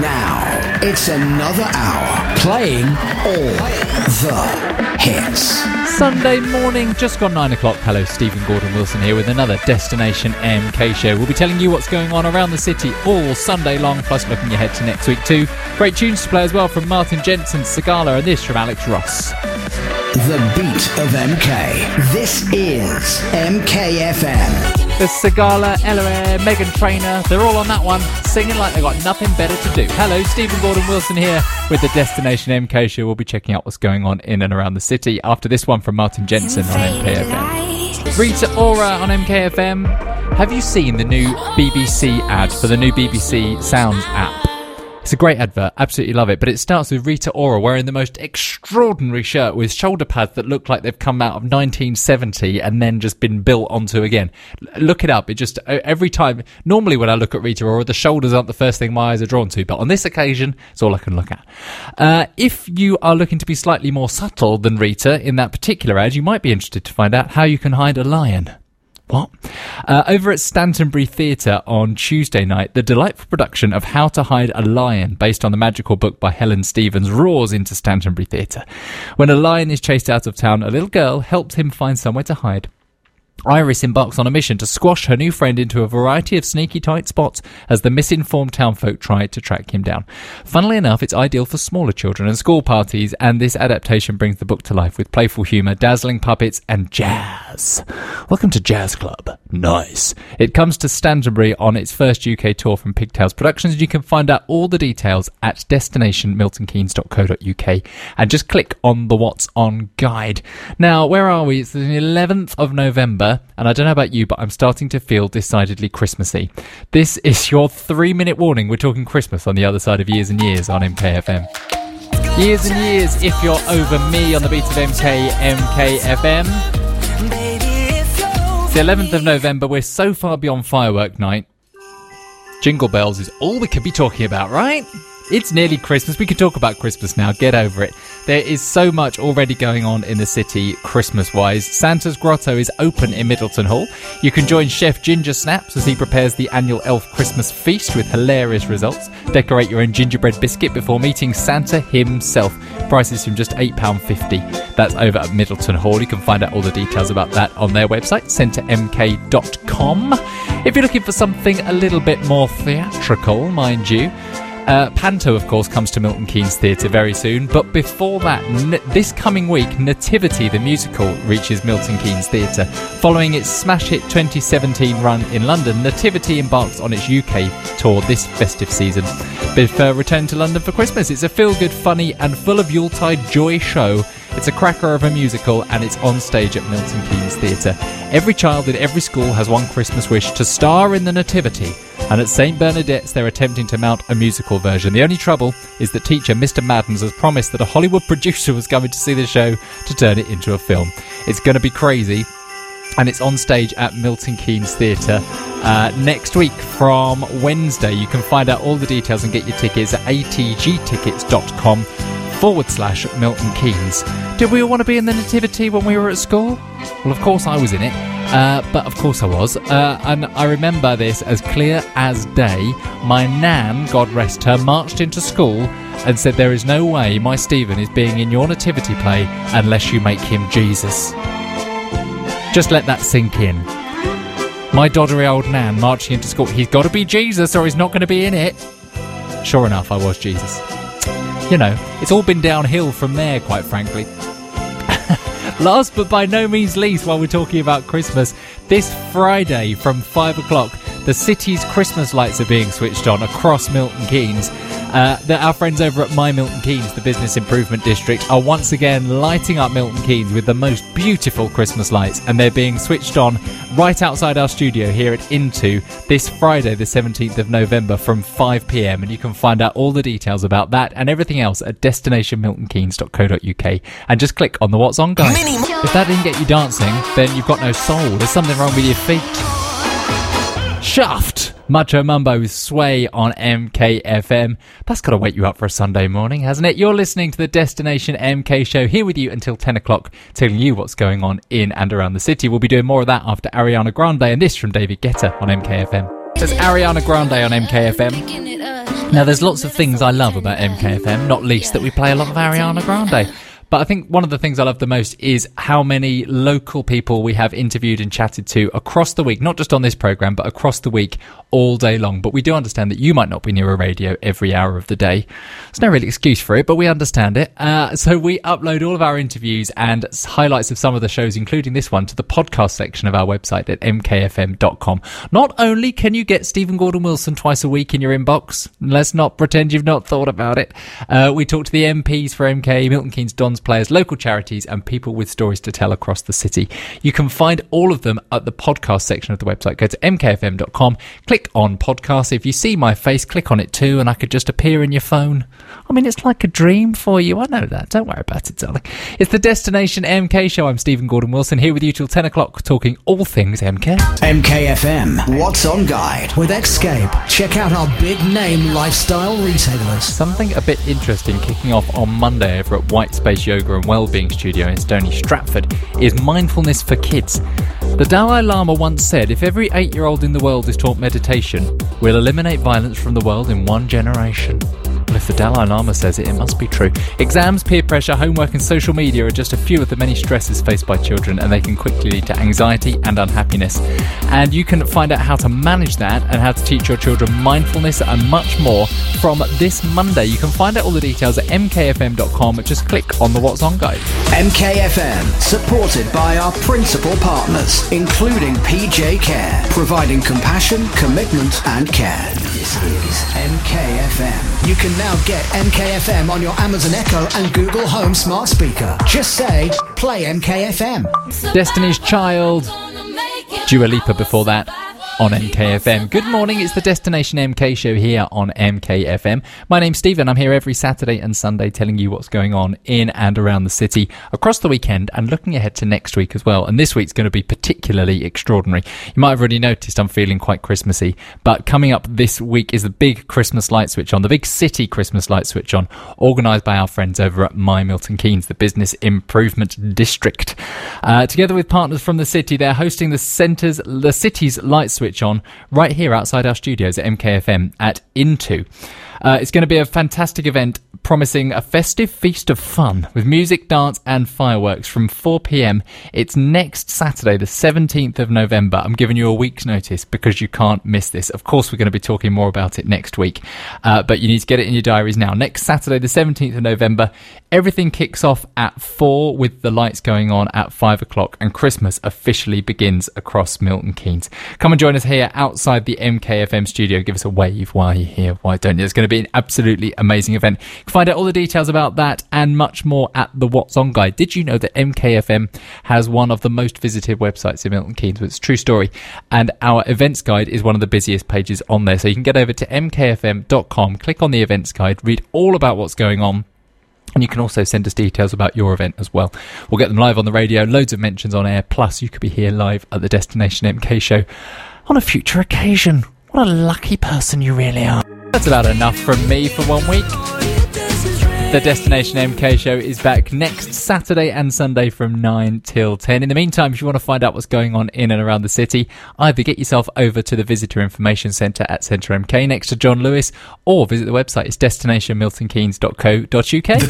Now, it's another hour playing all the hits. Sunday morning, just gone 9 o'clock. Hello, Stephen Gordon Wilson here with another Destination MK show. We'll be telling you what's going on around the city all Sunday long, plus looking ahead to next week too. Great tunes to play as well from Martin Jensen, Sigala, and this from Alex Ross. The beat of MK. This is MKFM. The Sigala, Ella, Meghan Trainor, they're all on that one, singing like they've got nothing better to do. Hello, Stephen Gordon Wilson here with the Destination MK show. We'll be checking out what's going on in and around the city after this one from Martin Jensen on MKFM. Rita Ora on MKFM. Have you seen the new BBC ad for the new BBC Sounds app? It's a great advert, absolutely love it. But it starts with Rita Ora wearing the most extraordinary shirt with shoulder pads that look like they've come out of 1970 and then just been built onto again. Look it up. It just every time. Normally, when I look at Rita Ora, the shoulders aren't the first thing my eyes are drawn to, but on this occasion, it's all I can look at. Uh, if you are looking to be slightly more subtle than Rita in that particular ad, you might be interested to find out how you can hide a lion. What? Uh, over at Stantonbury Theatre on Tuesday night, the delightful production of How to Hide a Lion, based on the magical book by Helen Stephens, roars into Stantonbury Theatre. When a lion is chased out of town, a little girl helps him find somewhere to hide. Iris embarks on a mission to squash her new friend into a variety of sneaky tight spots as the misinformed townfolk try to track him down. Funnily enough, it's ideal for smaller children and school parties, and this adaptation brings the book to life with playful humour, dazzling puppets, and jazz. Welcome to Jazz Club. Nice. It comes to Stantonbury on its first UK tour from Pigtails Productions, you can find out all the details at destinationmiltonkeynes.co.uk and just click on the What's On guide. Now, where are we? It's the 11th of November and I don't know about you, but I'm starting to feel decidedly Christmassy. This is your three minute warning. We're talking Christmas on the other side of years and years on MKFM. Years and years if you're over me on the beat of MK, MKFM. It's the 11th of November. We're so far beyond firework night. Jingle bells is all we could be talking about, right? It's nearly Christmas. We can talk about Christmas now. Get over it. There is so much already going on in the city Christmas wise. Santa's Grotto is open in Middleton Hall. You can join Chef Ginger Snaps as he prepares the annual elf Christmas feast with hilarious results. Decorate your own gingerbread biscuit before meeting Santa himself. Prices from just £8.50. That's over at Middleton Hall. You can find out all the details about that on their website, centremk.com. If you're looking for something a little bit more theatrical, mind you, uh, Panto, of course, comes to Milton Keynes Theatre very soon, but before that, n- this coming week, Nativity the musical reaches Milton Keynes Theatre. Following its smash hit 2017 run in London, Nativity embarks on its UK tour this festive season. Before return to London for Christmas, it's a feel good, funny, and full of Yuletide joy show. It's a cracker of a musical and it's on stage at Milton Keynes Theatre. Every child in every school has one Christmas wish to star in the Nativity and at St. Bernadette's they're attempting to mount a musical version. The only trouble is that teacher Mr. Maddens has promised that a Hollywood producer was coming to see the show to turn it into a film. It's going to be crazy. And it's on stage at Milton Keynes Theatre uh, next week from Wednesday. You can find out all the details and get your tickets at atgtickets.com forward slash Milton Keynes. Did we all want to be in the Nativity when we were at school? Well, of course I was in it. Uh, but of course I was. Uh, and I remember this as clear as day. My nan, God rest her, marched into school and said, There is no way my Stephen is being in your nativity play unless you make him Jesus. Just let that sink in. My doddery old nan marching into school, he's got to be Jesus or he's not going to be in it. Sure enough, I was Jesus. You know, it's all been downhill from there, quite frankly. Last but by no means least, while we're talking about Christmas, this Friday from 5 o'clock, the city's Christmas lights are being switched on across Milton Keynes. Uh, the, our friends over at My Milton Keynes, the business improvement district, are once again lighting up Milton Keynes with the most beautiful Christmas lights, and they're being switched on right outside our studio here at intu this Friday, the 17th of November, from 5 pm. And you can find out all the details about that and everything else at destinationmiltonkeynes.co.uk and just click on the What's On guide. If that didn't get you dancing, then you've got no soul. There's something wrong with your feet. Shaft! Mucho Mambo with Sway on MKFM. That's got to wake you up for a Sunday morning, hasn't it? You're listening to the Destination MK show here with you until 10 o'clock, telling you what's going on in and around the city. We'll be doing more of that after Ariana Grande and this from David Guetta on MKFM. There's Ariana Grande on MKFM. Now, there's lots of things I love about MKFM, not least that we play a lot of Ariana Grande. But I think one of the things I love the most is how many local people we have interviewed and chatted to across the week, not just on this program, but across the week all day long. But we do understand that you might not be near a radio every hour of the day. There's no real excuse for it, but we understand it. Uh, so we upload all of our interviews and highlights of some of the shows, including this one, to the podcast section of our website at mkfm.com. Not only can you get Stephen Gordon Wilson twice a week in your inbox, let's not pretend you've not thought about it. Uh, we talk to the MPs for MK, Milton Keynes Dons players, local charities, and people with stories to tell across the city. You can find all of them at the podcast section of the website. Go to mkfm.com, click on podcast. If you see my face, click on it too, and I could just appear in your phone. I mean, it's like a dream for you. I know that. Don't worry about it, darling. It's the Destination MK show. I'm Stephen Gordon Wilson here with you till 10 o'clock, talking all things MK. MKFM, What's on Guide with Xscape. Check out our big name lifestyle retailers. Something a bit interesting kicking off on Monday over at White Space Yoga and Wellbeing Studio in Stony Stratford is mindfulness for kids. The Dalai Lama once said if every eight year old in the world is taught meditation, we'll eliminate violence from the world in one generation. If the Dalai Lama says it, it must be true. Exams, peer pressure, homework, and social media are just a few of the many stresses faced by children, and they can quickly lead to anxiety and unhappiness. And you can find out how to manage that and how to teach your children mindfulness and much more from this Monday. You can find out all the details at mkfm.com. Just click on the What's On guide. MKFM, supported by our principal partners, including PJ Care, providing compassion, commitment, and care. This is MKFM. You can now get MKFM on your Amazon Echo and Google Home smart speaker. Just say, play MKFM. Destiny's Child, Dua Lipa before that on MKFM. Good morning, it's the Destination MK show here on MKFM. My name's Stephen. I'm here every Saturday and Sunday telling you what's going on in and around the city across the weekend and looking ahead to next week as well. And this week's going to be particularly extraordinary. You might have already noticed I'm feeling quite Christmassy, but coming up this week is the big Christmas light switch on, the big city Christmas light switch on, organised by our friends over at My Milton Keynes, the Business Improvement District. Uh, together with partners from the city, they're hosting the centre's, the city's light switch on right here outside our studios at MKFM at intu. Uh, it's going to be a fantastic event promising a festive feast of fun with music, dance, and fireworks from 4 pm. It's next Saturday, the 17th of November. I'm giving you a week's notice because you can't miss this. Of course, we're going to be talking more about it next week, uh, but you need to get it in your diaries now. Next Saturday, the 17th of November, everything kicks off at 4 with the lights going on at 5 o'clock, and Christmas officially begins across Milton Keynes. Come and join us here outside the MKFM studio. Give us a wave while you're here. Why don't you? It's going to be an absolutely amazing event. You can find out all the details about that and much more at the What's On Guide. Did you know that MKFM has one of the most visited websites in Milton Keynes? It's true story. And our events guide is one of the busiest pages on there. So you can get over to mkfm.com, click on the events guide, read all about what's going on. And you can also send us details about your event as well. We'll get them live on the radio, loads of mentions on air, plus you could be here live at the Destination MK show on a future occasion. What a lucky person you really are. That's about enough from me for one week. The Destination MK show is back next Saturday and Sunday from 9 till 10. In the meantime, if you want to find out what's going on in and around the city, either get yourself over to the Visitor Information Centre at Centre MK next to John Lewis or visit the website. It's destinationmiltonkeynes.co.uk.